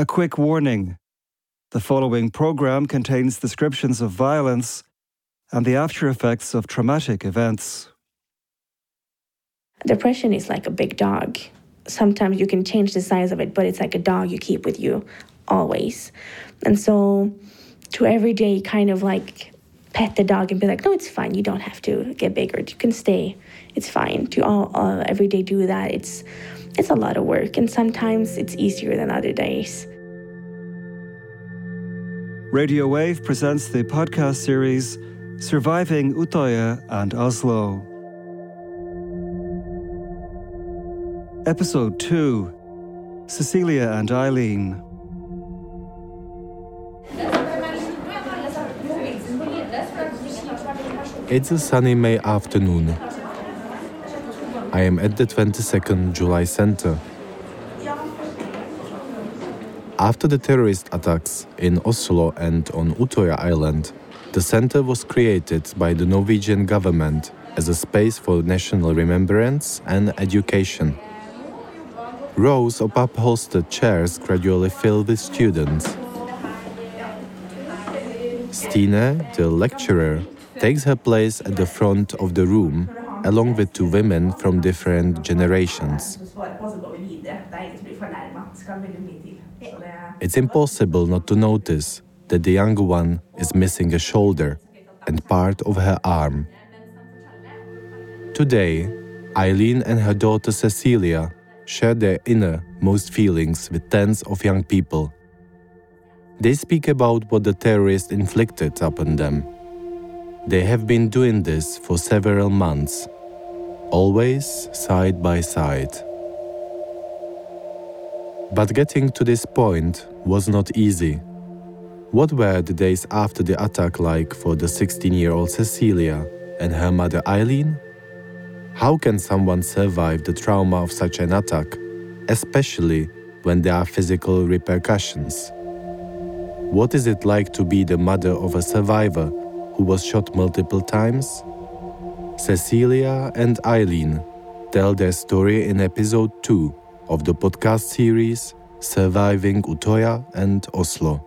A quick warning the following program contains descriptions of violence and the after effects of traumatic events. Depression is like a big dog. Sometimes you can change the size of it, but it's like a dog you keep with you always. And so, to every day, kind of like pet the dog and be like, no, it's fine. You don't have to get bigger. You can stay. It's fine. To all, all every day do that, it's it's a lot of work, and sometimes it's easier than other days. Radio Wave presents the podcast series Surviving Utøya and Oslo. Episode 2 Cecilia and Elin. It's a sunny May afternoon. I am at the 22nd July Center. After the terrorist attacks in Oslo and on Utøya Island, the center was created by the Norwegian government as a space for national remembrance and education. Rows of upholstered chairs gradually fill with students. Stine, the lecturer, takes her place at the front of the room along with two women from different generations. It's impossible not to notice that the younger one is missing a shoulder and part of her arm. Today, Elin and her daughter Cecilia share their innermost feelings with tens of young people. They speak about what the terrorists inflicted upon them. They have been doing this for several months, always side by side. But getting to this point was not easy. What were the days after the attack like for the 16 year old Cecilia and her mother Elin? How can someone survive the trauma of such an attack, especially when there are physical repercussions? What is it like to be the mother of a survivor who was shot multiple times? Cecilia and Elin tell their story in episode 2 of the podcast series Surviving Utøya and Oslo.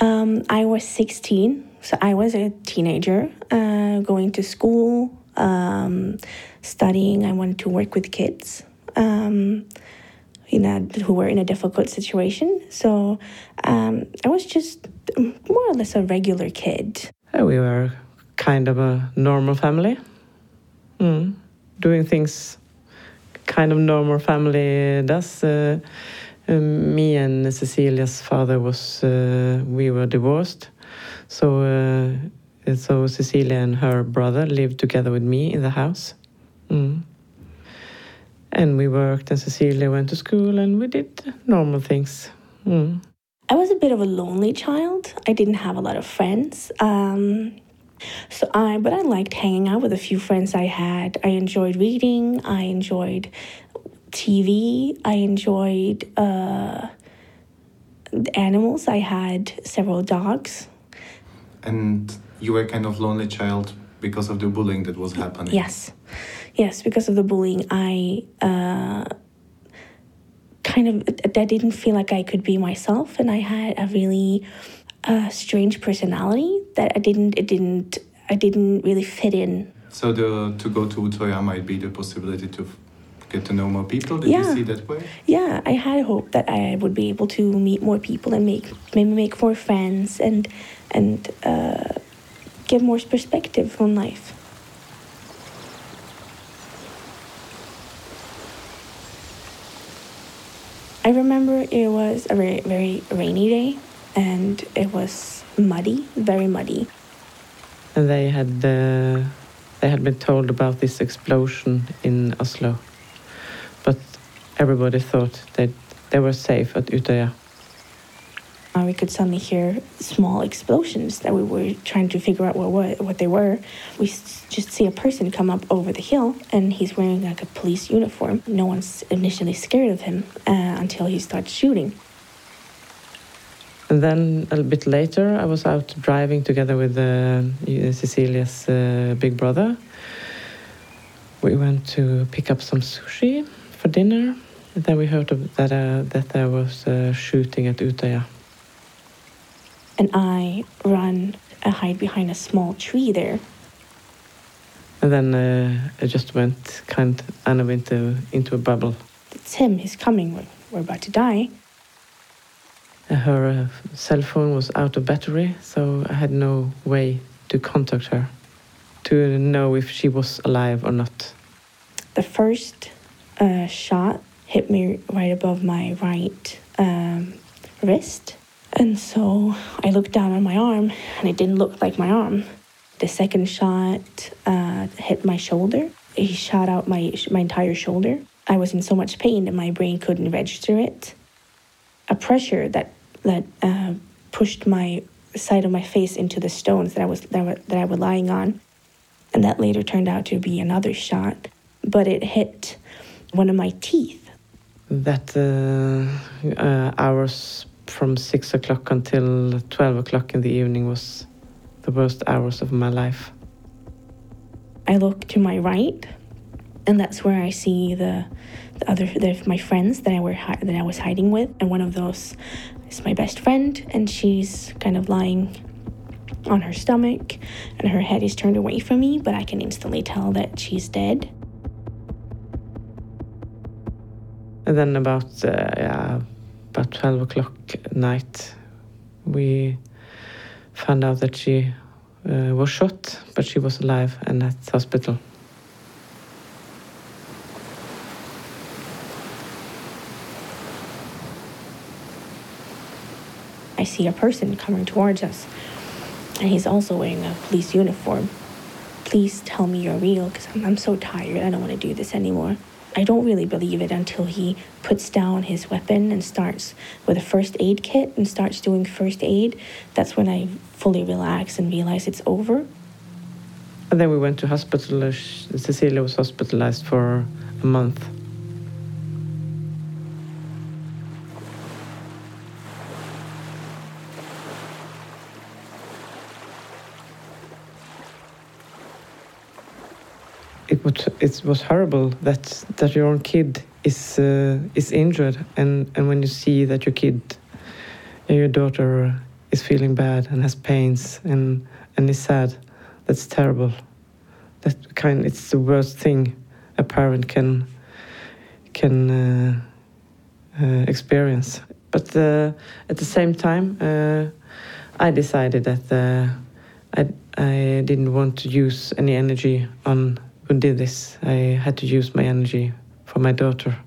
Um, I was 16, so I was a teenager uh, going to school, um, studying. I wanted to work with kids um, in a, who were in a difficult situation. So um, I was just more or less a regular kid. We were kind of a normal family, mm. doing things kind of normal family does. Uh, um, me and Cecilia's father was uh, we were divorced, so uh, so Cecilia and her brother lived together with me in the house. Mm. And we worked, and Cecilia went to school, and we did normal things. Mm. I was a bit of a lonely child. I didn't have a lot of friends. Um, so I, but I liked hanging out with a few friends I had. I enjoyed reading. I enjoyed TV. I enjoyed uh, animals. I had several dogs. And you were kind of lonely child because of the bullying that was happening. Yes, yes, because of the bullying, I uh, kind of I didn't feel like I could be myself, and I had a really uh, strange personality that I didn't. It didn't. I didn't really fit in. So the to go to Utøya might be the possibility to get to know more people. Did Yeah. you see that way? Yeah, I had hope that I would be able to meet more people and make maybe make more friends and and uh, get more perspective on life. I remember it was a very, very rainy day and it was muddy, very muddy. And they had uh, they had been told about this explosion in Oslo, but everybody thought that they were safe at Utøya. Uh, we could suddenly hear small explosions that we were trying to figure out what what, what they were. We just see a person come up over the hill, and he's wearing like a police uniform. No one's initially scared of him uh, until he starts shooting. And then a bit later, I was out driving together with uh, Cecilia's uh, big brother. We went to pick up some sushi for dinner, And then we heard that uh, that there was a shooting at Utøya. And I run, and hide behind a small tree there. And then uh, I just went kind of into into a bubble. It's him. He's coming. We're, we're about to die. Her uh, cell phone was out of battery, so I had no way to contact her to know if she was alive or not. The first uh, shot hit me right above my right um, wrist. And so I looked down on my arm and it didn't look like my arm. The second shot uh, hit my shoulder. He shot out my, my entire shoulder. I was in so much pain that my brain couldn't register it. A pressure that, that uh, pushed my side of my face into the stones that I was that, were, that I was lying on, and that later turned out to be another shot. But it hit one of my teeth. That uh, uh, hours from six o'clock until twelve o'clock in the evening was the worst hours of my life. I look to my right, and that's where I see the, the other the, my friends that I were that I was hiding with, and one of those is my best friend, and she's kind of lying on her stomach, and her head is turned away from me, but I can instantly tell that she's dead. And then about uh, yeah, about twelve o'clock at night, we found out that she uh, was shot, but she was alive and at hospital. I see a person coming towards us, and he's also wearing a police uniform. Please tell me you're real, because I'm, I'm so tired. I don't want to do this anymore. I don't really believe it until he puts down his weapon and starts with a first aid kit and starts doing first aid. That's when I fully relax and realize it's over. And then we went to hospital. Uh, Cecilia was hospitalized for a month. Was it was horrible that that your own kid is uh, is injured and and when you see that your kid your daughter is feeling bad and has pains and and is sad that's terrible. That kind it's the worst thing a parent can can uh, uh, experience. But uh, at the same time uh, I decided that uh, I I didn't want to use any energy on who did this. I had to use my energy for my daughter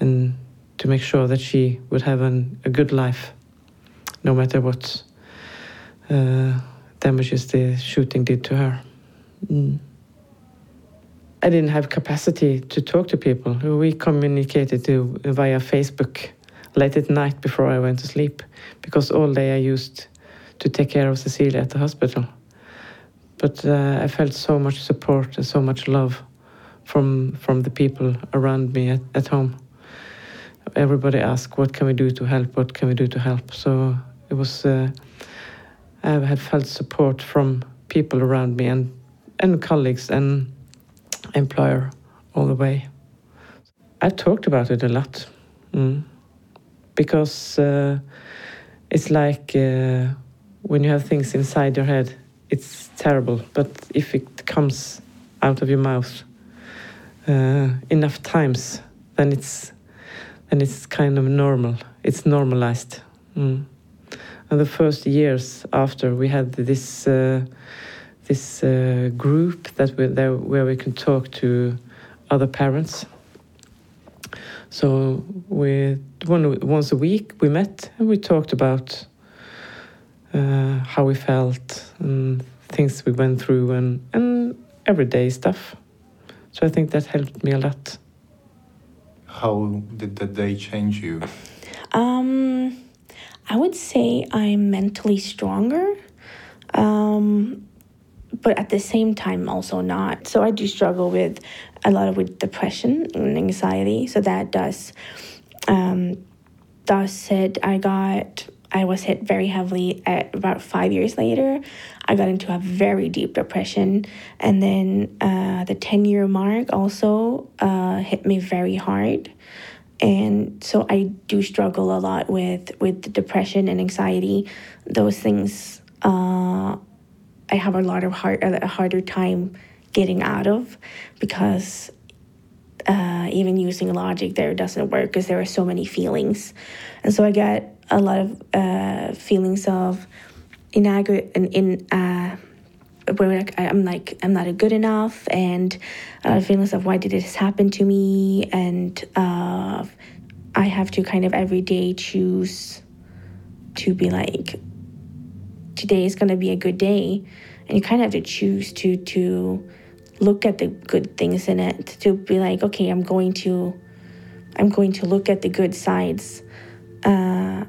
and to make sure that she would have an, a good life, no matter what uh, damages the shooting did to her. Mm. I didn't have capacity to talk to people. We communicated to, via Facebook late at night before I went to sleep because all day I used to take care of Cecilia at the hospital but uh, I felt so much support and so much love from from the people around me at, at home. Everybody asked, "What can we do to help? What can we do to help?" So it was. Uh, I had felt support from people around me and and colleagues and employer all the way. I talked about it a lot mm. because uh, it's like uh, when you have things inside your head it's terrible. But if it comes out of your mouth uh, enough times, then it's then it's kind of normal. It's normalized. Mm. And the first years after, we had this uh, this uh, group that we there where we can talk to other parents. So we one once a week we met and we talked about uh, how we felt and things we went through and, and everyday stuff. So I think that helped me a lot. How did that day change you? Um, I would say I'm mentally stronger, um, but at the same time also not. So I do struggle with a lot of with depression and anxiety. So that does. Um, that said, I got I was hit very heavily at about five years later. I got into a very deep depression. And then uh, the 10 year mark also uh, hit me very hard. and so I do struggle a lot with with depression and anxiety. Those things uh, I have a lot of hard a harder time getting out of because uh, even using logic there doesn't work because there are so many feelings, and so I get a lot of uh, feelings of inadequate and in. Uh, where I'm like I'm not good enough, and uh, feelings of why did this happen to me, and uh, I have to kind of every day choose to be like today is gonna be a good day, and you kind of have to choose to to look at the good things in it to be like okay I'm going to I'm going to look at the good sides. Uh,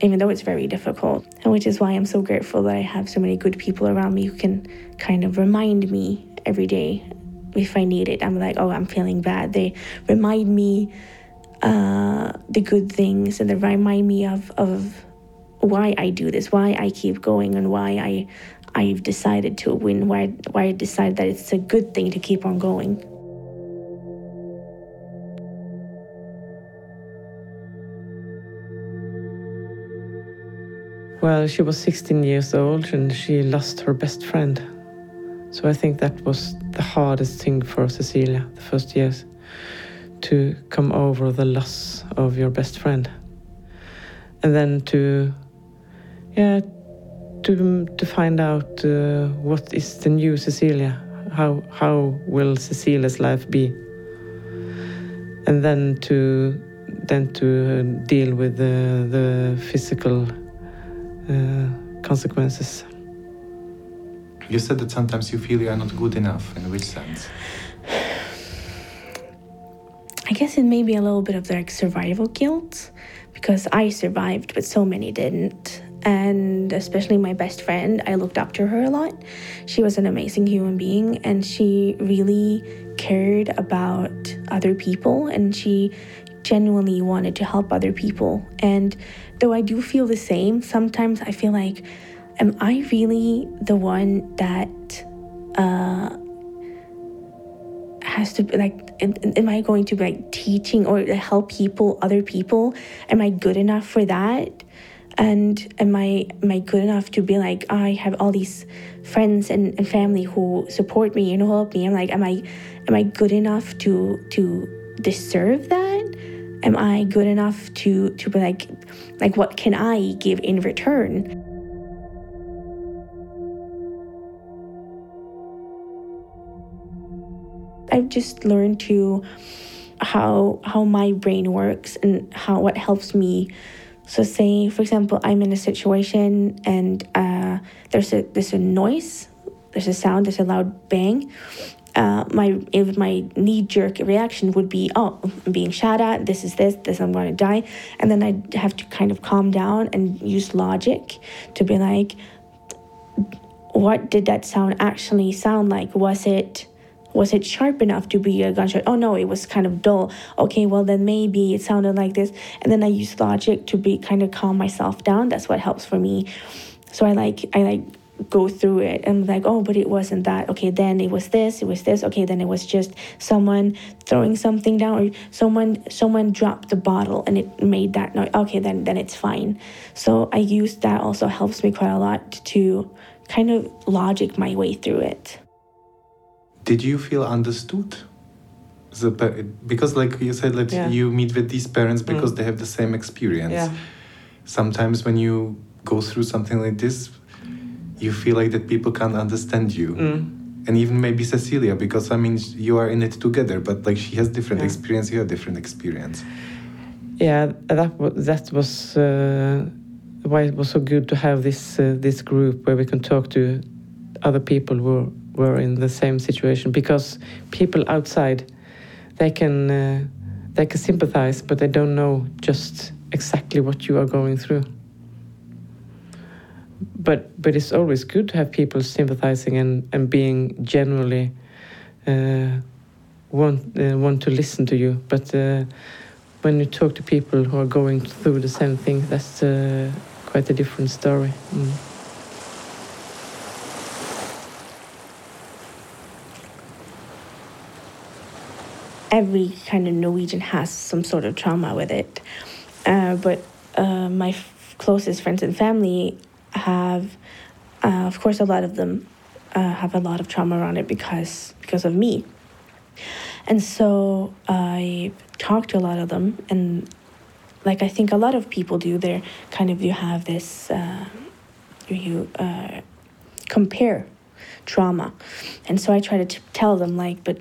even though it's very difficult. And which is why I'm so grateful that I have so many good people around me who can kind of remind me every day if I need it. I'm like, oh, I'm feeling bad. They remind me uh, the good things and they remind me of, of why I do this, why I keep going, and why I I've decided to win, why why I decided that it's a good thing to keep on going. Well, she was 16 years old and she lost her best friend. So I think that was the hardest thing for Cecilia the first years to come over the loss of your best friend. And then to, yeah, to, to find out uh, what is the new Cecilia. How, how will Cecilia's life be? And then to, then to deal with the, the physical uh, Uh, consequences. You said that sometimes you feel you are not good enough. In which sense? I guess it may be a little bit of like survival guilt because I survived, but so many didn't. And especially my best friend, I looked up to her a lot. She was an amazing human being and she really cared about other people and she genuinely wanted to help other people. And though I do feel the same, sometimes I feel like, am I really the one that uh, has to be like, am, am I going to be like teaching or help people, other people? Am I good enough for that? And am I am I good enough to be like I have all these friends and, and family who support me and help me? I'm like, am I am I good enough to to deserve that? Am I good enough to to be like like what can I give in return? I've just learned to how how my brain works and how what helps me. So say for example I'm in a situation and uh, there's a there's a noise, there's a sound, there's a loud bang uh, my if my knee jerk reaction would be, oh, I'm being shot at. This is this. This I'm going to die, and then I have to kind of calm down and use logic to be like, what did that sound actually sound like? Was it was it sharp enough to be a gunshot? Oh no, it was kind of dull. Okay, well then maybe it sounded like this, and then I use logic to be kind of calm myself down. That's what helps for me. So I like I like go through it and like oh but it wasn't that. Okay then it was this it was this. Okay then it was just someone throwing something down or someone someone dropped the bottle and it made that noise. Okay then then it's fine. So i use that also helps me quite a lot to kind of logic my way through it. Did you feel understood? The, because like you said that yeah. you meet with these parents because mm. they have the same experience. Yeah. sometimes when you go through something like this you feel like that people can't understand you. Mm. And even maybe Cecilia, because I mean, you are in it together, but like she has different yeah. experience, you have different experience. Yeah, that was that was uh, why it was so good to have this uh, this group where we can talk to other people who were in the same situation. Because people outside, they can uh, they can sympathize, but they don't know just exactly what you are going through but but it's always good to have people sympathizing and and being generally uh, want uh, want to listen to you. But uh, when you talk to people who are going through the same thing, that's uh, quite a different story. Mm. every kind of Norwegian has some sort of trauma with it. Uh, but uh, my closest friends and family have, uh, of course, a lot of them uh, have a lot of trauma around it because because of me. And so I talked to a lot of them, and like I think a lot of people do, they're kind of you have this uh, you uh, compare trauma, and so I try to t- tell them like, but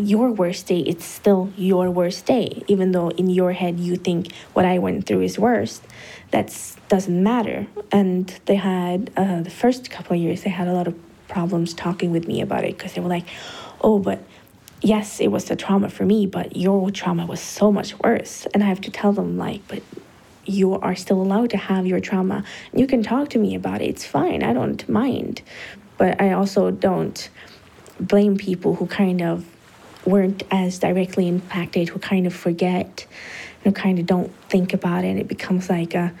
your worst day it's still your worst day. Even though in your head you think what i went through is worst that doesn't matter. And they had uh, the first couple of years they had a lot of problems talking with me about it because they were like oh but yes it was a trauma for me but your trauma was so much worse. And i have to tell them like but you are still allowed to have your trauma. You can talk to me about it. It's fine. I don't mind. But i also don't blame people who kind of weren't as directly impacted who kind of forget who kind of don't think about it. And it becomes like a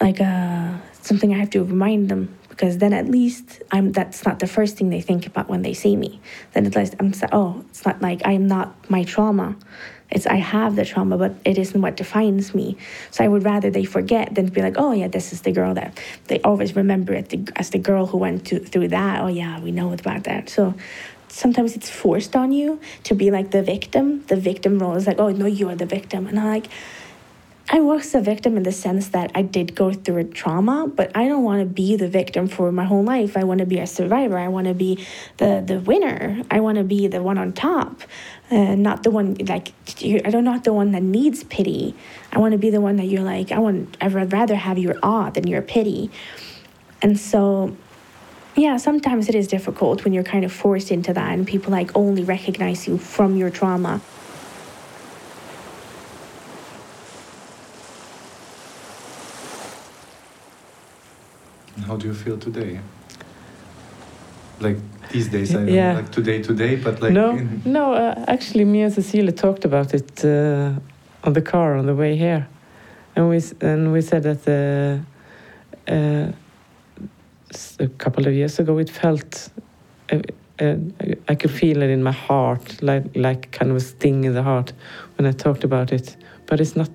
like a something i have to remind them because then at least i'm that's not the first thing they think about when they see me. Then at least i'm saying, oh it's not like i'm not my trauma. It's i have the trauma but it isn't what defines me. So i would rather they forget than be like oh yeah this is the girl that they always remember the, as the girl who went to, through that. Oh yeah we know about that. So sometimes it's forced on you to be like the victim. The victim role is like, oh, no, you're the victim. And I'm like, I was a victim in the sense that I did go through a trauma, but I don't want to be the victim for my whole life. I want to be a survivor. I want to be the, the winner. I want to be the one on top, uh, not the one like I don't not the one that needs pity. I want to be the one that you're like I want. I'd rather have your awe than your pity, and so yeah, sometimes it is difficult when you're kind of forced into that and people like only recognize you from your trauma. How do you feel today? Like these days, I yeah. know, like today, today, but like no, no. Uh, actually, me and Cecilia talked about it uh, on the car on the way here, and we and we said that the. Uh, a couple of years ago, it felt uh, uh, I could feel it in my heart, like like kind of a sting in the heart when I talked about it. But it's not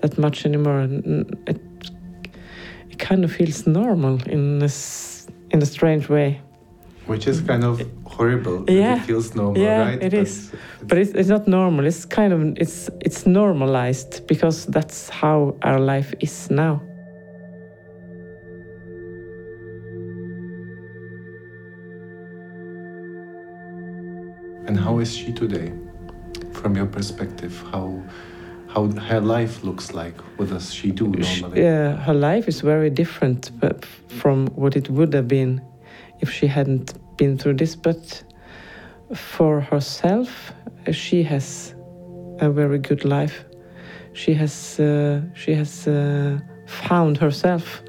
that much anymore. It, it kind of feels normal in this in a strange way. Which is kind of horrible. Yeah, it feels normal, yeah, right? it but is. But it's, it's not normal. It's kind of it's it's normalized because that's how our life is now. And how is she today, from your perspective? How how her life looks like? What does she do normally? Yeah, her life is very different from what it would have been if she hadn't been through this. But for herself, she has a very good life. She has uh, she has uh, found herself.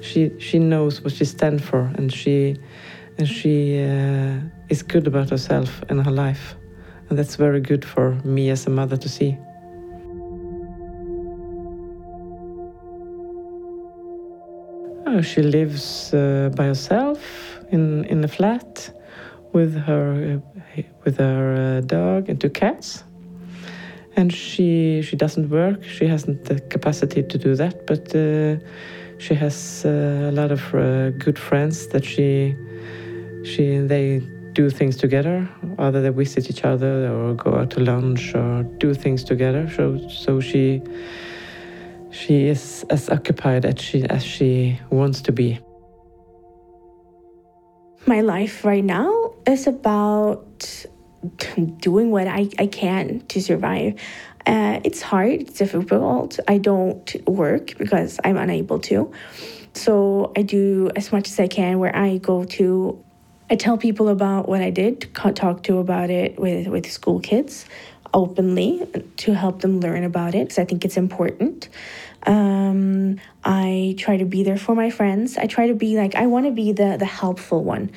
She she knows what she stands for, and she and she uh, is good about herself and her life. And that's very good for me as a mother to see. Oh, she lives uh, by herself in, in a flat with her uh, with her uh, dog and two cats. And she she doesn't work. She hasn't the capacity to do that, but uh, she has uh, a lot of good friends that she she they do things together either they visit each other or go out to lunch or do things together. So so she she is as occupied as she as she wants to be. My life right now is about doing what I, I can to survive. Uh, it's hard it's difficult. I don't work because i'm unable to. So i do as much as i can where i go to I tell people about what I did, talk to about it with, with school kids openly to help them learn about it because I think it's important. Um, I try to be there for my friends. I try to be like I want to be the the helpful one.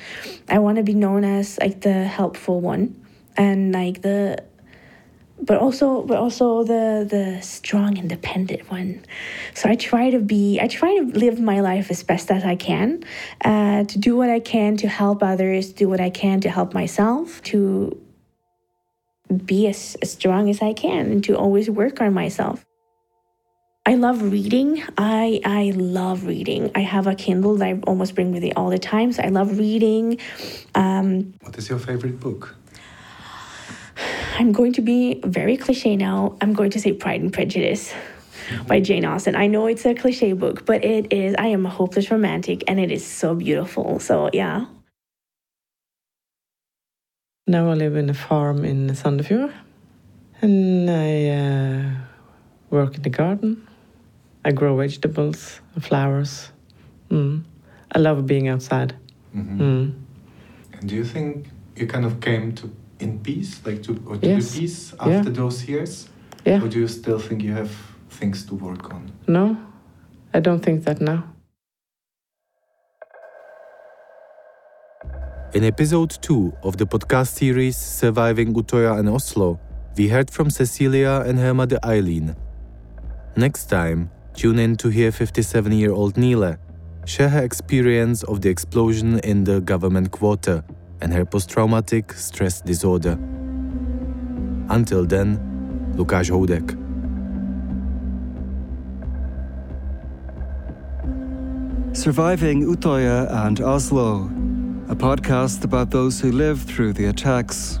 I want to be known as like the helpful one and like the but also but also the the strong independent one so i try to be i try to live my life as best as i can uh, to do what i can to help others do what i can to help myself to be as, as strong as I can and to always work on myself. I love reading. I I love reading. I have a Kindle that I almost bring with me all the time. So I love reading. Um, what is your favorite book? I'm going to be very cliche now. I'm going to say Pride and Prejudice by Jane Austen. I know it's a cliche book, but it is. I am a hopeless romantic, and it is so beautiful. So yeah. Now I live in a farm in Sandefjord, and I uh, work in the garden. I grow vegetables, and flowers. Mm. I love being outside. Mm-hmm. Mm. And do you think you kind of came to in peace, like to or to yes. peace after yeah. those years? Yeah. Or do you still think you have things to work on? No, I don't think that now. In episode 2 of the podcast series Surviving Utøya and Oslo, we heard from Cecilia and her mother Elin. Next time, tune in to hear 57 year old Nile share her experience of the explosion in the government quarter and her post traumatic stress disorder. Until then, Lukáš Houdek. Surviving Utøya and Oslo a podcast about those who lived through the attacks.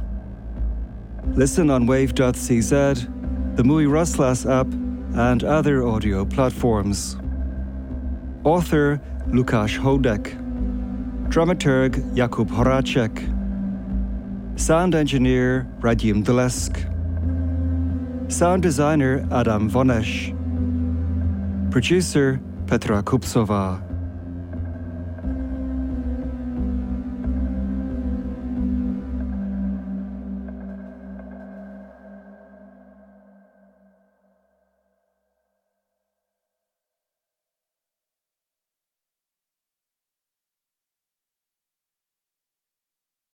Listen on wave.cz, the mujRozhlas app, and other audio platforms. Author Lukáš Houdek. Dramaturg Jakub Horacek. Sound engineer Radim Dlesk. Sound designer Adam Vonesh. Producer Petra Kupsova.